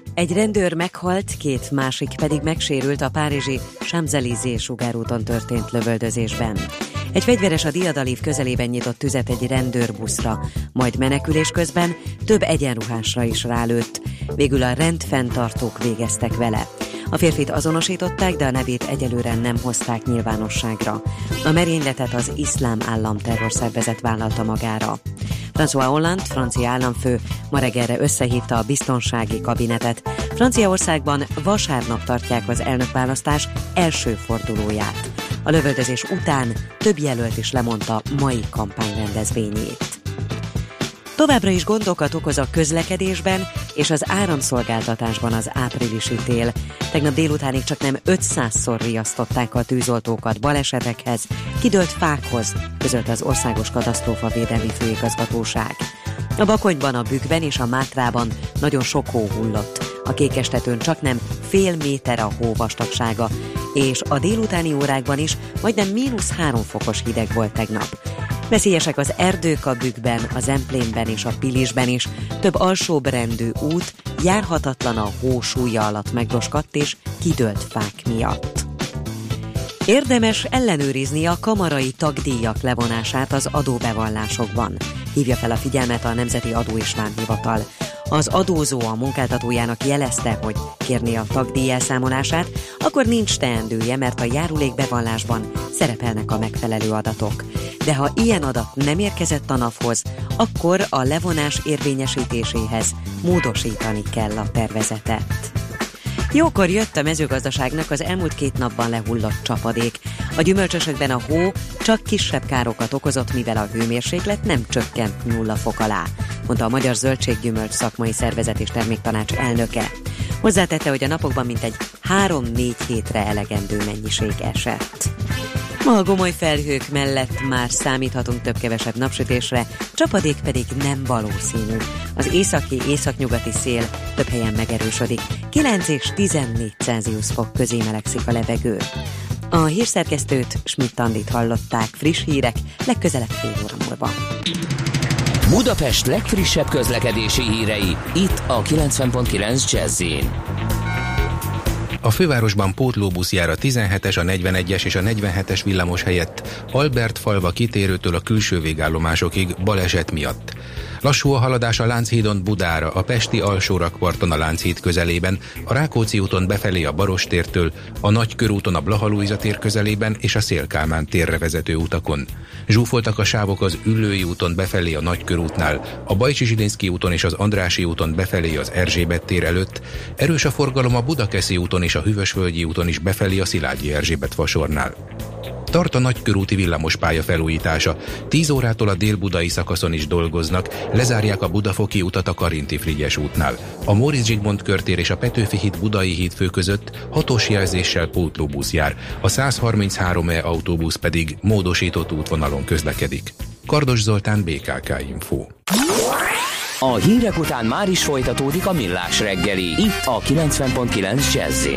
Egy rendőr meghalt, két másik pedig megsérült a párizsi Champs-Élysées sugárúton történt lövöldözésben. Egy fegyveres a diadalív közelében nyitott tüzet egy rendőrbuszra, majd menekülés közben több egyenruhásra is rálőtt. Végül a rendfenntartók végeztek vele. A férfit azonosították, de a nevét egyelőre nem hozták nyilvánosságra. A merényletet az iszlám állam terrorszervezet vállalta magára. François Hollande, francia államfő, ma reggelre összehívta a biztonsági kabinetet. Franciaországban vasárnap tartják az elnökválasztás első fordulóját. A lövöldözés után több jelölt is lemondta mai kampányrendezvényét. Továbbra is gondokat okoz a közlekedésben és az áramszolgáltatásban az áprilisi tél. Tegnap délutánig csak nem 500-szor riasztották a tűzoltókat balesetekhez, kidőlt fákhoz, között az Országos Katasztrófa Védelmi Főigazgatóság. A Bakonyban, a Bükkben és a Mátrában nagyon sok hó hullott. A Kékestetőn csak nem fél méter a hó vastagsága, és a délutáni órákban is majdnem mínusz három fokos hideg volt tegnap. Veszélyesek az erdők a bükkben, a Zemplénben és a Pilisben is. Több alsóbrendű út járhatatlan a hó súlya alatt megdoskadt és kidőlt fák miatt. Érdemes ellenőrizni a kamarai tagdíjak levonását az adóbevallásokban. Hívja fel a figyelmet a Nemzeti Adó és Vámhivatal. Az adózó a munkáltatójának jelezte, hogy kérni a tagdíj elszámolását, akkor nincs teendője, mert a járulékbevallásban szerepelnek a megfelelő adatok. De ha ilyen adat nem érkezett a NAV-hoz, akkor a levonás érvényesítéséhez módosítani kell a tervezetet. Jókor jött a mezőgazdaságnak az elmúlt két napban lehullott csapadék. A gyümölcsösökben a hó csak kisebb károkat okozott, mivel a hőmérséklet nem csökkent nulla fok alá, mondta a Magyar Zöldséggyümölcs Szakmai Szervezet és Terméktanács elnöke. Hozzátette, hogy a napokban mintegy 3-4 hétre elegendő mennyiség esett. Ma a gomoly felhők mellett már számíthatunk több-kevesebb napsütésre, csapadék pedig nem valószínű. Az északi északnyugati szél több helyen megerősödik, 9 és 14 Celsius fok közé melegszik a levegő. A hírszerkesztőt Schmidt-Tandit hallották friss hírek, legközelebb fél óra múlva.
Budapest legfrissebb közlekedési hírei, itt a 90.9 jazz
a fővárosban pótlóbusz jár a 17-es, a 41-es és a 47-es villamos helyett Albert falva kitérőtől a külső végállomásokig baleset miatt. Lassú a haladás a Lánchídon Budára, a Pesti alsórakparton a Lánchíd közelében, a Rákóczi úton befelé a Barostértől, a Nagykörúton a Blahalújza tér közelében és a Szélkálmán térre vezető utakon. Zsúfoltak a sávok az Üllői úton befelé a Nagykörútnál, a Bajcsi Zsilinszki úton és az Andrási úton befelé az Erzsébet tér előtt, erős a forgalom a Budakeszi úton és a Hűvösvölgyi úton is befelé a Szilágyi Erzsébet fasornál. Tart a nagykörúti villamospálya felújítása. 10 órától a délbudai szakaszon is dolgoznak, lezárják a Budafoki utat a Karinti Frigyes útnál. A Móricz Zsigmond körtér és a Petőfi híd Budai híd fő között hatós jelzéssel pótlóbusz jár, a 133E autóbusz pedig módosított útvonalon közlekedik. Kardos Zoltán, BKK Info.
A hírek után már is folytatódik a millás reggeli, itt a 90.9 jazz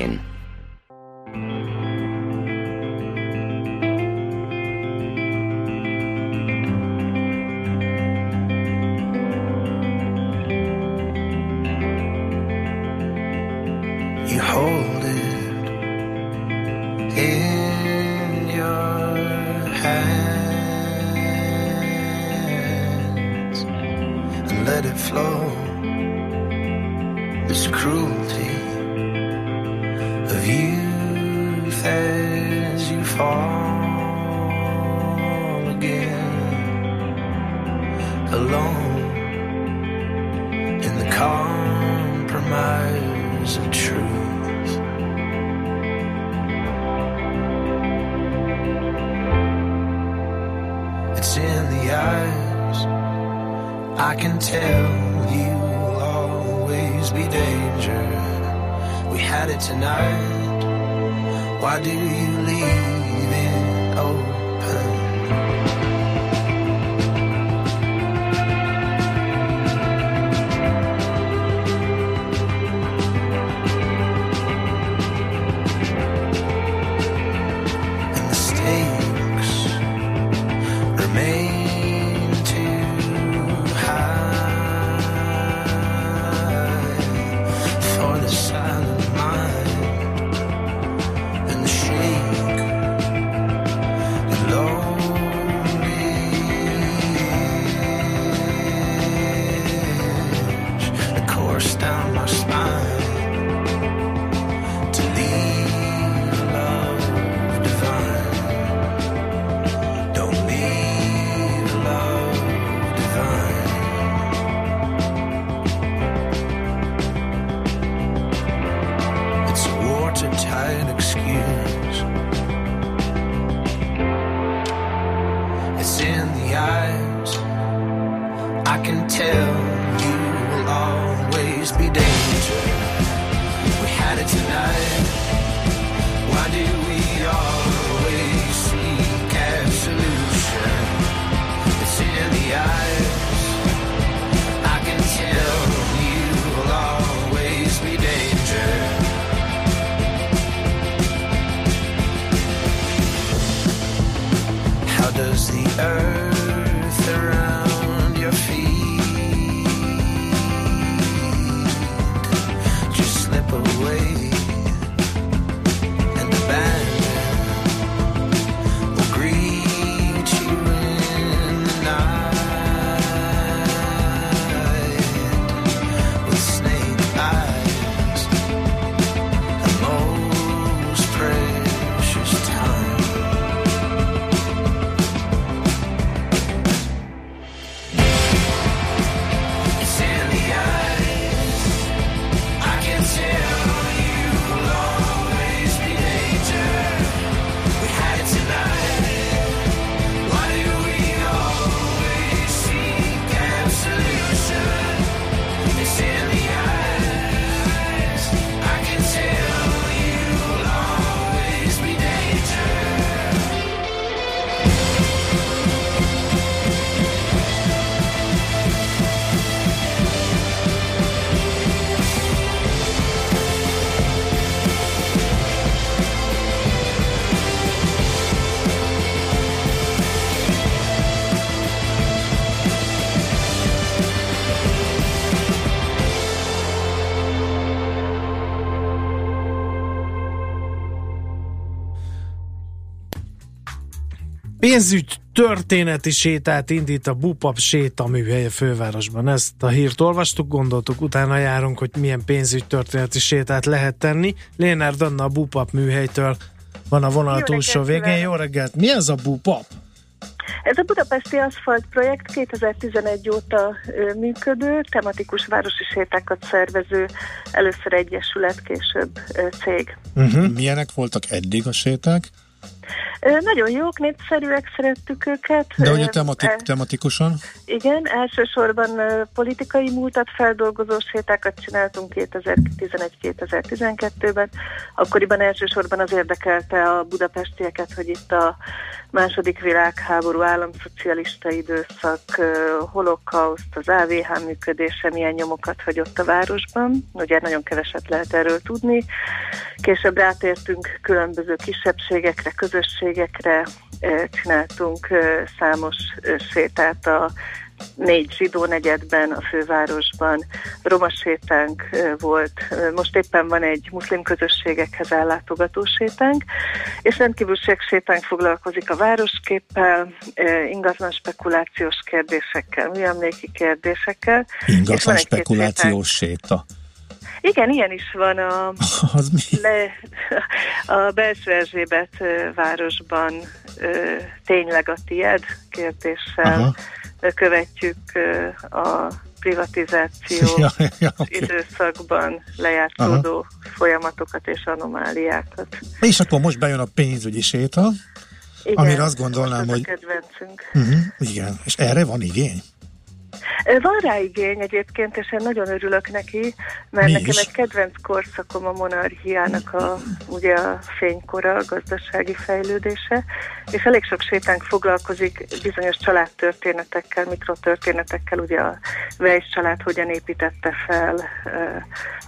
dreams.
Pénzügy történeti sétát indít a Bupap sétaműhely a fővárosban. Ezt a hírt olvastuk, gondoltuk, utána járunk, hogy milyen pénzügy történeti sétát lehet tenni. Lénár Danna a Bupap műhelytől van a vonal
Jó
túlsó
reggelt
végén. Jó reggelt! Mi ez a Bupap?
Ez a Budapesti Aszfalt projekt 2011 óta működő, tematikus városi sétákat szervező, először egyesület, később cég.
Uh-huh. Milyenek voltak eddig a séták?
Nagyon jók, népszerűek, szerettük őket.
De ugye temati-
e-
tematikusan?
Igen, elsősorban politikai múltat feldolgozó sétákat csináltunk 2011-2012-ben. Akkoriban elsősorban az érdekelte a budapestieket, hogy itt a második világháború, államszocialista időszak, holokauszt, az AVH működése milyen nyomokat hagyott a városban. Ugye nagyon keveset lehet erről tudni. Később rátértünk különböző kisebbségekre, közösségekre, ö, csináltunk ö, számos ö, sétát a négy zsidó negyedben, a fővárosban, roma sétánk volt, most éppen van egy muszlim közösségekhez ellátogató sétánk, és rendkívül sétánk foglalkozik a városképpel, ingatlan spekulációs kérdésekkel, műemléki kérdésekkel.
Ingatlan spekulációs séta.
Igen, ilyen is van a,
Az mi?
le, a belső Erzsébet városban tényleg a tied kérdéssel
Aha.
követjük a privatizáció
Ja, ja, oké.
időszakban lejátszódó folyamatokat és anomáliákat.
És akkor most bejön a pénzügyi séta,
Igen,
amire azt gondolnám, hogy...
kedvencünk.
Uh-huh, igen, és erre van igény?
Van rá igény egyébként, és én nagyon örülök neki, mert
Mi
nekem
is?
egy kedvenc korszakom a monarchiának a, ugye a fénykora, a gazdasági fejlődése, és elég sok sétánk foglalkozik bizonyos családtörténetekkel, mikrotörténetekkel, ugye a Weiss család hogyan építette fel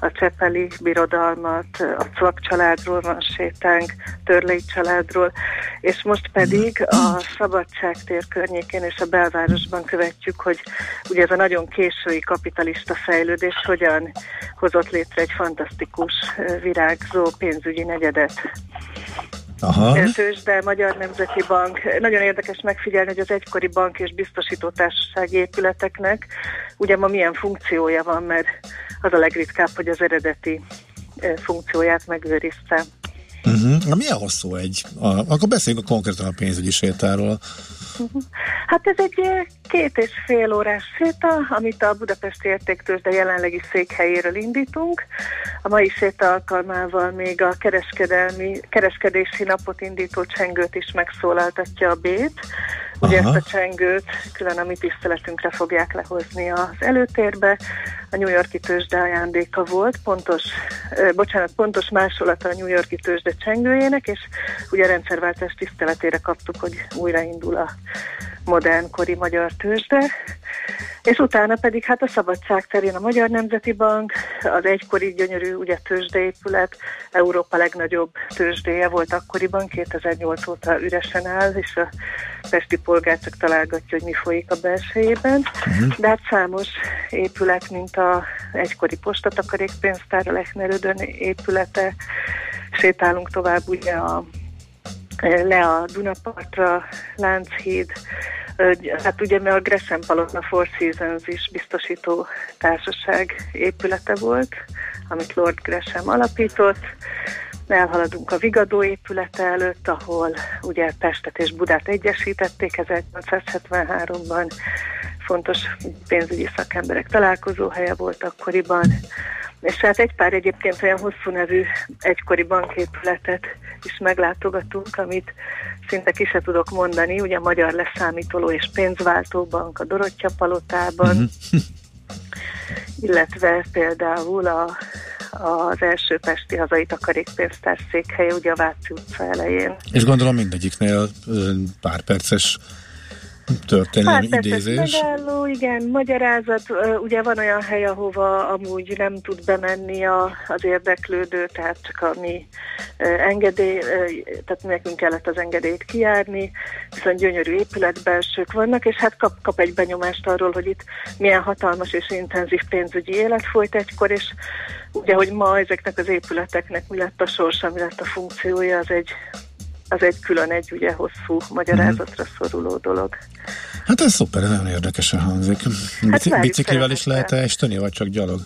a Csepeli birodalmat, a Cvak családról van sétánk, Törlei családról, és most pedig a Szabadságtér környékén és a belvárosban követjük, hogy ugye ez a nagyon késői kapitalista fejlődés hogyan hozott létre egy fantasztikus virágzó pénzügyi negyedet.
Aha.
Tőzsde, Magyar Nemzeti Bank. Nagyon érdekes megfigyelni, hogy az egykori bank és biztosító társasági épületeknek ugye ma milyen funkciója van, mert az a legritkább, hogy az eredeti funkcióját megőrizte.
Uh-huh. Na, milyen hosszú egy? A, akkor beszéljünk konkrétan a pénzügyi sétáról.
Hát ez egy eh, két és fél órás séta, amit a Budapesti Értéktőzsde jelenlegi székhelyéről indítunk. A mai séta alkalmával még a kereskedelmi, kereskedési napot indító csengőt is megszólaltatja a Bét. Ugye
Aha.
ezt a csengőt külön a mi tiszteletünkre fogják lehozni az előtérbe. A New Yorki tőzsde ajándéka volt, pontos, bocsánat, pontos másolata a New Yorki tőzsde csengőjének, és ugye a rendszerváltás tiszteletére kaptuk, hogy újraindul a modern kori magyar tőzsde. És utána pedig hát a Szabadság terén a Magyar Nemzeti Bank, az egykori gyönyörű ugye tőzsdeépület, Európa legnagyobb tőzsdéje volt akkoriban, 2008 óta üresen áll, és a pesti polgár csak találgatja, hogy mi folyik a belsejében. De hát számos épület, mint a egykori postatakarékpénztár, a Lechnerödön épülete, sétálunk tovább ugye a le a Dunapartra, Lánchíd, hát ugye mert a Gresham Palotna Four Seasons is biztosító társaság épülete volt, amit Lord Gresham alapított. Elhaladunk a Vigadó épülete előtt, ahol ugye Pestet és Budát egyesítették 1873-ban. Fontos pénzügyi szakemberek találkozóhelye volt akkoriban. És hát egy pár egyébként olyan hosszú nevű egykori banképületet is meglátogatunk, amit szinte ki se tudok mondani, ugye a Magyar Leszámítoló és Pénzváltó Bank a Dorottya Palotában, illetve például a, az első Pesti Hazai Takarékpénztár székhelye, ugye a Váci utca elején.
És gondolom mindegyiknél pár perces történelmi
persze,
idézés.
megálló, igen, magyarázat, ugye van olyan hely, ahova amúgy nem tud bemenni a, az érdeklődő, tehát csak a mi engedély, tehát nekünk kellett az engedélyt kijárni, viszont gyönyörű épületbelsők vannak, és hát kap, kap egy benyomást arról, hogy itt milyen hatalmas és intenzív pénzügyi élet folyt egykor, és ugye, hogy ma ezeknek az épületeknek mi lett a sorsa, mi lett a funkciója, az egy az egy külön, egy ugye hosszú magyarázatra szoruló dolog.
Hát ez szuper, ez nagyon érdekesen hangzik.
Hát
Bici- biciklivel is lehet
szeretettel.
esteni, vagy csak gyalog?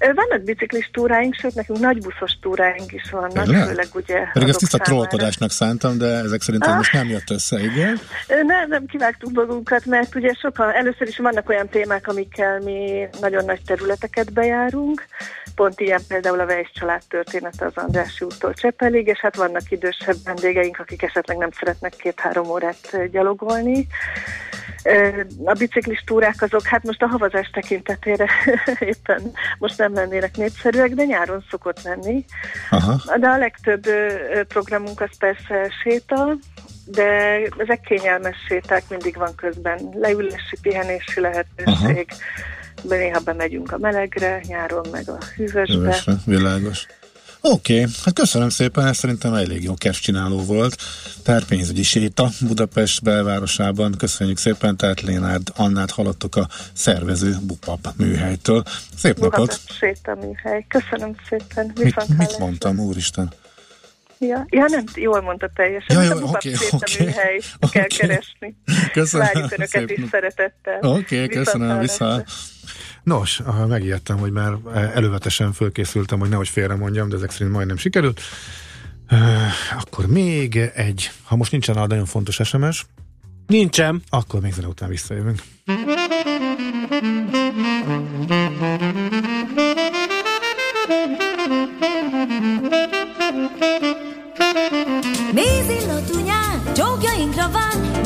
Vannak biciklis túráink, sőt nekünk nagy buszos túráink is vannak,
Tényleg?
főleg ugye
Pedig ezt tiszta trollkodásnak szántam, de ezek szerint
Ah.
most nem jött össze, igen?
Nem, nem kivágtuk magunkat, mert ugye sokan, először is vannak olyan témák, amikkel mi nagyon nagy területeket bejárunk, pont ilyen például a Weiss család története az Andrássy úttól Csepelig, és hát vannak idősebb vendégeink, akik esetleg nem szeretnek két-három órát gyalogolni. A biciklis túrák azok, hát most a havazás tekintetére éppen most nem lennének népszerűek, de nyáron szokott lenni.
Aha.
De a legtöbb programunk az persze séta, de ezek kényelmes séták, mindig van közben leülési, pihenési lehetőség. De néha bemegyünk a melegre, nyáron meg a hűvösbe.
Jövősre, világos. Oké, okay, hát köszönöm szépen, ez szerintem elég jó csináló volt. Tehát pénzügyi séta Budapest belvárosában. Köszönjük szépen, tehát Lénárd Annát hallottuk a szervező Bupap műhelytől. Szép napot!
Budapest sétaműhely. Köszönöm szépen.
Mit, mit mondtam, úristen?
Ja, ja, nem, jól mondta teljesen.
Ja, jó,
a Bubap
oké,
sétaműhely
oké,
kell
oké.
keresni.
Köszönöm
Várjuk Önöket
szépen.
is szeretettel.
Oké, okay, köszönöm.
Nos, megijedtem, hogy már elővetesen fölkészültem, hogy nehogy félre mondjam, de ezek szerint majdnem sikerült. Akkor még egy, ha most nincsen a nagyon fontos SMS,
Nincsen.
akkor még zene után visszajövünk.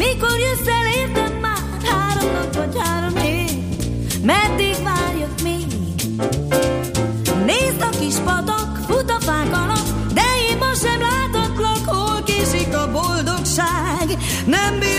Mikor jössz el értem már, három nap vagy három év, meddig várjak még? Nézd a kis patak, fut a fák alatt, de én ma sem látatlak, hol késik a boldogság, nem bírom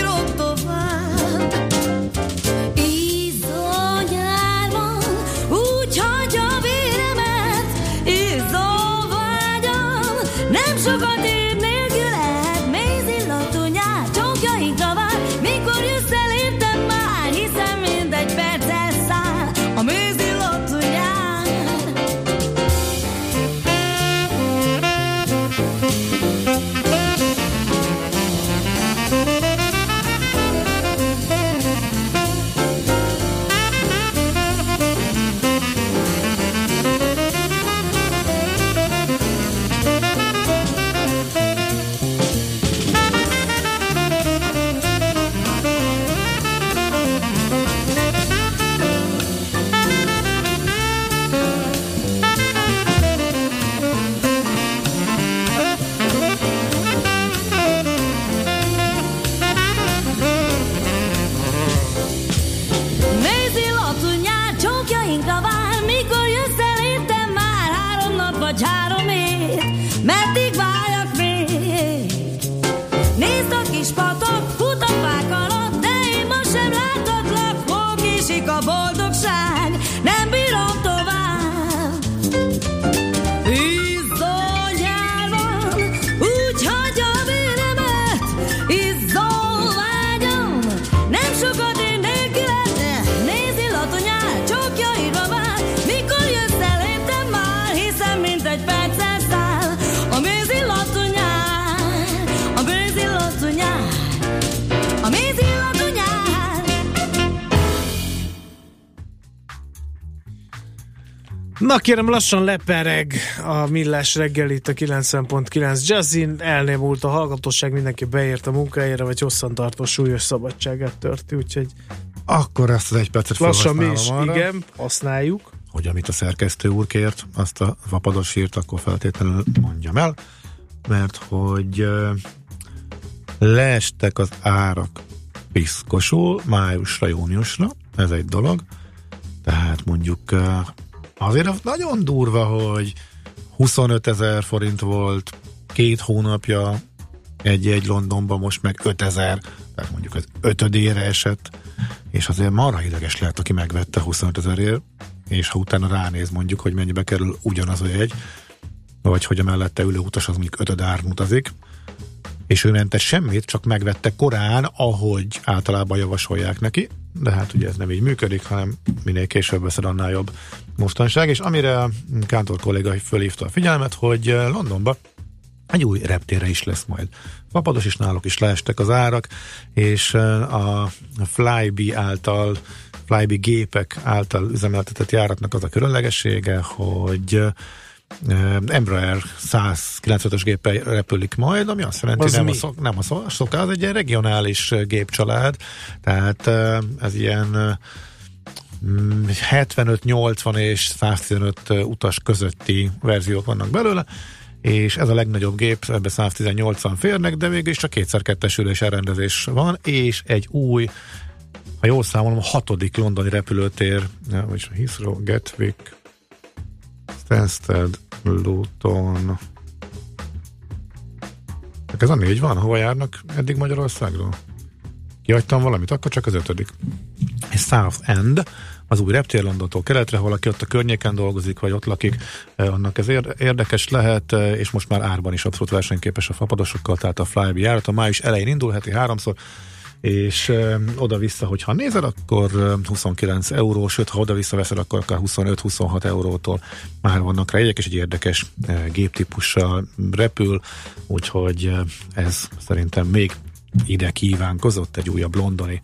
Na kérem, lassan lepereg a millás reggel itt a 90.9 Jazzin, elnémult a hallgatóság, mindenki beért a munkájára, vagy hosszantartó súlyos szabadságát törti, úgyhogy
Akkor ezt az egy percet
lassan mi is,
arra,
igen, használjuk.
hogy amit a szerkesztő úr kért, azt a vapados írt, akkor feltétlenül mondjam el, mert hogy leestek az árak piszkosul májusra, júniusra, ez egy dolog, tehát mondjuk azért az nagyon durva, hogy 25 ezer forint volt két hónapja egy-egy Londonban, most meg 5 ezer, tehát mondjuk az ötödére esett, és azért marha ideges lehet, aki megvette 25 ezerért, és ha utána ránéz mondjuk, hogy mennyibe kerül ugyanaz a jegy, vagy hogy a mellette ülő utas az mondjuk ötöd áron utazik, és ő mente semmit, csak megvette korán, ahogy általában javasolják neki, de hát ugye ez nem így működik, hanem minél később veszed, annál jobb mostanság, és amire Kántor kolléga fölhívta a figyelmet, hogy Londonba egy új reptére is lesz majd. Fapados is náluk is leestek az árak, és a Flybe által, Flybe gépek által üzemeltetett járatnak az a különlegessége, hogy Embraer 195-ös géppel repülik majd, ami azt jelenti,
Az
nem
mi?
a, szok, nem a szok, az egy ilyen regionális gépcsalád, tehát ez ilyen mm, 75-80 és 115 utas közötti verziók vannak belőle, és ez a legnagyobb gép, ebbe 118-an férnek, de végül is csak kétszer kettes ülés elrendezés van, és egy új, ha jól számolom, a hatodik londoni repülőtér, vagyis a Heathrow, Gatwick, Stansted, Luton. Hát Ez a négy van, hova járnak eddig Magyarországról? Kihagytam valamit, akkor csak az ötödik. És South End, az új reptér Londontól keletre, ha valaki ott a környéken dolgozik, vagy ott lakik, eh, annak ez érde- érdekes lehet, eh, és most már árban is abszolút versenyképes a fapadosokkal, tehát a Flybe járat a május elején indul, heti háromszor, és oda-vissza, hogyha nézed, akkor ö, 29 euró, sőt, ha oda-vissza veszed, akkor akár 25-26 eurótól már vannak rá jegyek, és egy érdekes ö, géptípussal repül, úgyhogy ez szerintem még ide kívánkozott egy újabb londoni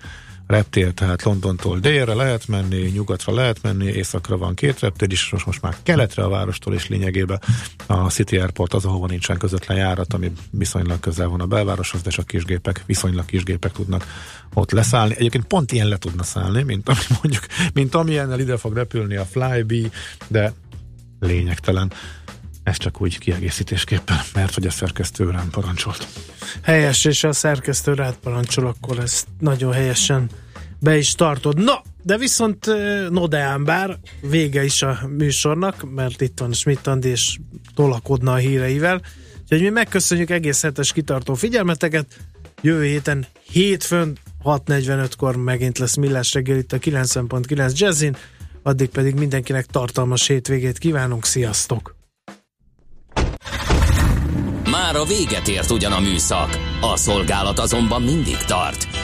reptér, tehát Londontól délre lehet menni, nyugatra lehet menni, északra van két reptér is, most, most már keletre a várostól, és lényegében a City Airport az, ahova nincsen közvetlen járat, ami viszonylag közel van a belvároshoz, de csak kisgépek, viszonylag kisgépek tudnak ott leszállni. Egyébként pont ilyen le tudna szállni, mint ami mondjuk, mint amilyennel ide fog repülni a Flybe, de lényegtelen. Ez csak úgy kiegészítésképpen, mert hogy a szerkesztő rám parancsolt.
Helyes, és a szerkesztő rád parancsol, akkor ezt nagyon helyesen be is tartod. Na, de viszont no de ám bár vége is a műsornak, mert itt van Schmidt Andi, és tolakodna a híreivel. Úgyhogy mi megköszönjük egész hetes kitartó figyelmeteket. Jövő héten hétfőn 6.45-kor megint lesz Millás reggel itt a 90.9 Jazzin, addig pedig mindenkinek tartalmas hétvégét kívánunk, sziasztok!
Már a véget ért ugyan a műszak, a szolgálat azonban mindig tart,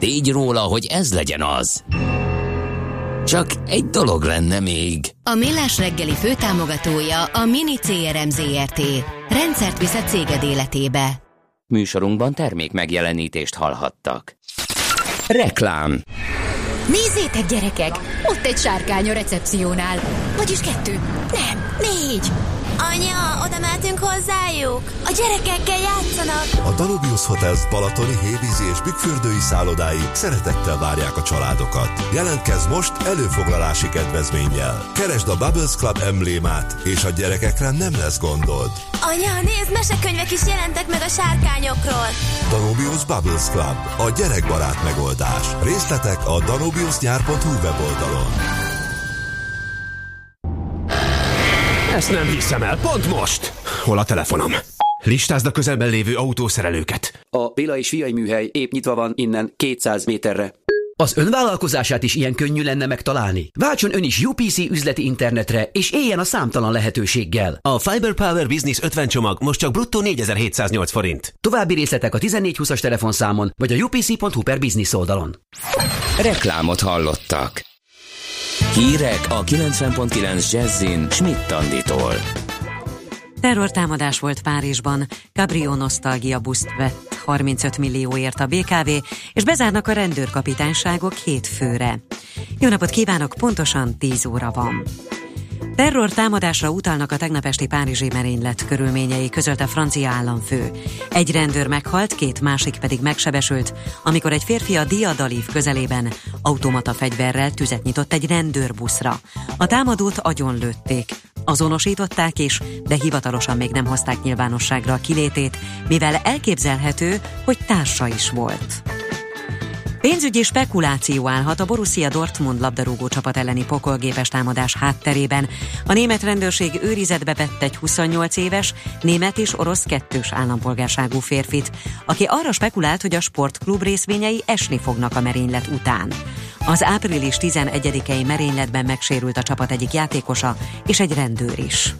tégy róla, hogy ez legyen az. Csak egy dolog lenne még.
A Millás reggeli főtámogatója a Mini CRM Zrt. Rendszert visz a céged életébe.
Műsorunkban termék megjelenítést hallhattak. Reklám
Nézzétek, gyerekek! Ott egy sárkány a recepciónál. Vagyis kettő. Nem, négy.
Anya, oda mehetünk hozzájuk? A gyerekekkel játszanak.
A Danubius Hotels Balatoni, Hévízi és Bükkfürdői szállodái szeretettel várják a családokat. Jelentkezz most előfoglalási kedvezménnyel. Keresd a Bubbles Club emblémát, és a gyerekekre nem lesz gondod.
Anya, nézd, mesekönyvek is jelentek meg a sárkányokról.
Danubius Bubbles Club, a gyerekbarát megoldás. Részletek a danubiusnyár.hu weboldalon.
Ezt nem hiszem el, pont most! Hol a telefonom? Listázd a közelben lévő autószerelőket.
A Béla és Fiai műhely épp nyitva van innen 200 méterre.
Az önvállalkozását is ilyen könnyű lenne megtalálni? Váltson ön is UPC üzleti internetre, és éljen a számtalan lehetőséggel.
A Fiber Power Business 50 csomag most csak bruttó 4708 forint.
További részletek a 1420-as telefonszámon, vagy a upc.hu per business oldalon.
Reklámot hallottak. Hírek a 90.9 Jazzin Schmidt Anditól.
Terrortámadás volt Párizsban, Cabrio Nostalgia buszt vett 35 millióért a BKV, és bezárnak a rendőrkapitányságok hét főre. Jó napot kívánok, pontosan 10 óra van. Terror támadásra utalnak a tegnap esti párizsi merénylet körülményei, közölte francia államfő. Egy rendőr meghalt, két másik pedig megsebesült, amikor egy férfi a Diadalív közelében automata fegyverrel tüzet nyitott egy rendőrbuszra. A támadót agyonlőtték. Azonosították is, de hivatalosan még nem hozták nyilvánosságra a kilétét, mivel elképzelhető, hogy társa is volt. Pénzügyi spekuláció állhat a Borussia Dortmund labdarúgó csapat elleni pokolgépes támadás hátterében. A német rendőrség őrizetbe vett egy 28 éves, német és orosz kettős állampolgárságú férfit, aki arra spekulált, hogy a sportklub részvényei esni fognak a merénylet után. Az április 11-i merényletben megsérült a csapat egyik játékosa és egy rendőr is.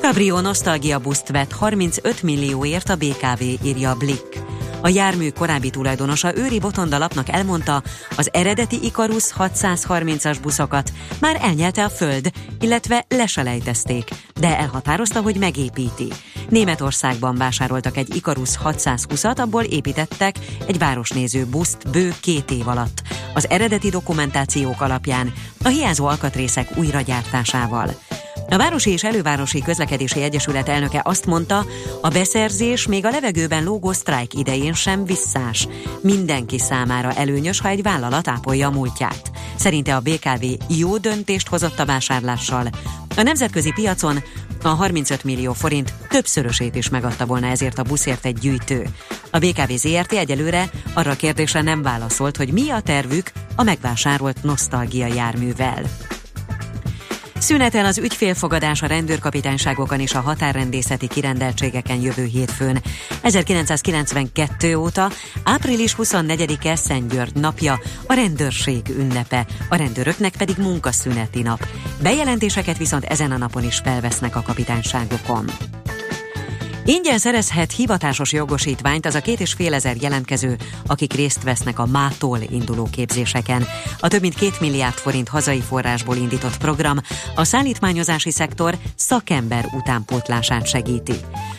Cabrio Nostalgia Buszt vett 35 millióért a BKV, írja Blick. A jármű korábbi tulajdonosa Őri Botonda lapnak elmondta, az eredeti Ikarus 630-as buszokat már elnyelte a föld, illetve leselejtezték, de elhatározta, hogy megépíti. Németországban vásároltak egy Ikarus 620-at, abból építettek egy városnéző buszt bő két év alatt. Az eredeti dokumentációk alapján a hiányzó alkatrészek újragyártásával. A Városi és Elővárosi Közlekedési Egyesület elnöke azt mondta, a beszerzés még a levegőben lógó sztrájk idején sem visszás. Mindenki számára előnyös, ha egy vállalat ápolja a múltját. Szerinte a BKV jó döntést hozott a vásárlással. A nemzetközi piacon a 35 millió forint többszörösét is megadta volna ezért a buszért egy gyűjtő. A BKV ZRT egyelőre arra a kérdésre nem válaszolt, hogy mi a tervük a megvásárolt nosztalgia járművel. Szünetel az ügyfélfogadás a rendőrkapitányságokon és a határrendészeti kirendeltségeken jövő hétfőn. 1992 óta április 24-e Szentgyörgy napja, a rendőrség ünnepe, a rendőröknek pedig munkaszüneti nap. Bejelentéseket viszont ezen a napon is felvesznek a kapitányságokon. Ingyen szerezhet hivatásos jogosítványt az a két és fél ezer jelentkező, akik részt vesznek a mától induló képzéseken. A több mint két milliárd forint hazai forrásból indított program a szállítmányozási szektor szakember utánpótlását segíti.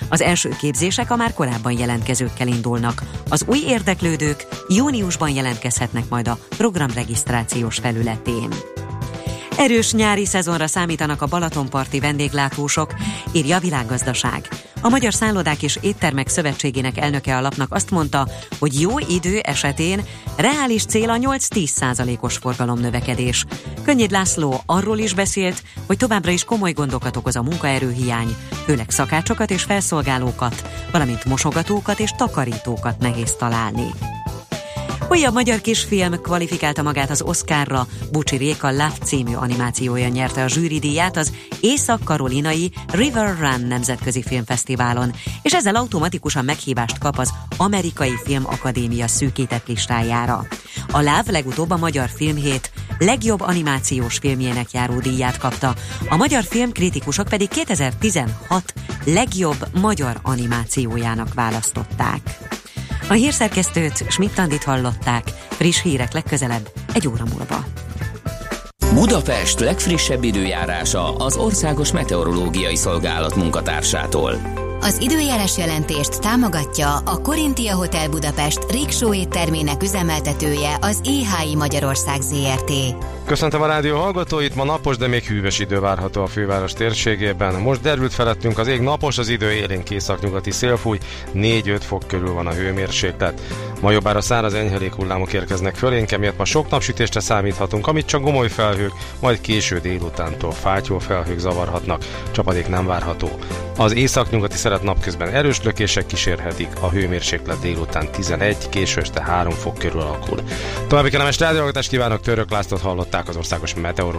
Az első képzések a már korábban jelentkezőkkel indulnak. Az új érdeklődők júniusban jelentkezhetnek majd a programregisztrációs felületén. Erős nyári szezonra számítanak a Balatonparti vendéglátósok, írja a világgazdaság. A Magyar Szállodák és Éttermek Szövetségének elnöke a lapnak azt mondta, hogy jó idő esetén reális cél a 8-10 százalékos forgalom növekedés. Könnyed László arról is beszélt, hogy továbbra is komoly gondokat okoz a munkaerőhiány, főleg szakácsokat és felszolgálókat, valamint mosogatókat és takarítókat nehéz találni. Újabb magyar kisfilm kvalifikálta magát az Oscarra, Bucsi Réka Love című animációja nyerte a zsűridíját az Észak-Karolinai River Run nemzetközi filmfesztiválon, és ezzel automatikusan meghívást kap az Amerikai Film Akadémia szűkített listájára. A Love legutóbb a Magyar Filmhét legjobb animációs filmjének járó díját kapta, a magyar filmkritikusok pedig 2016 legjobb magyar animációjának választották. A hírszerkesztőt Schmidt-Tandit hallották. Friss hírek legközelebb, egy óra múlva.
Budapest legfrissebb időjárása az Országos Meteorológiai Szolgálat munkatársától.
Az időjárás jelentést támogatja a Korintia Hotel Budapest Riksó éttermének üzemeltetője az EHI Magyarország ZRT.
Köszöntöm a rádió hallgatóit, ma napos, de még hűvös idő várható a főváros térségében. Most derült felettünk az ég napos, az idő élén készaknyugati szélfúj, 4-5 fok körül van a hőmérséklet. Ma jobbára száraz enyhelék hullámok érkeznek fölénk, emiatt ma sok napsütésre számíthatunk, amit csak gomoly felhők, majd késő délutántól fátyol felhők zavarhatnak, csapadék nem várható. Az északnyugati szeret napközben erős lökések kísérhetik, a hőmérséklet délután 11, késő este 3 fok körül alakul. További kellemes rádióhallgatást kívánok, Török Lászlót hallották az országos meteorológiai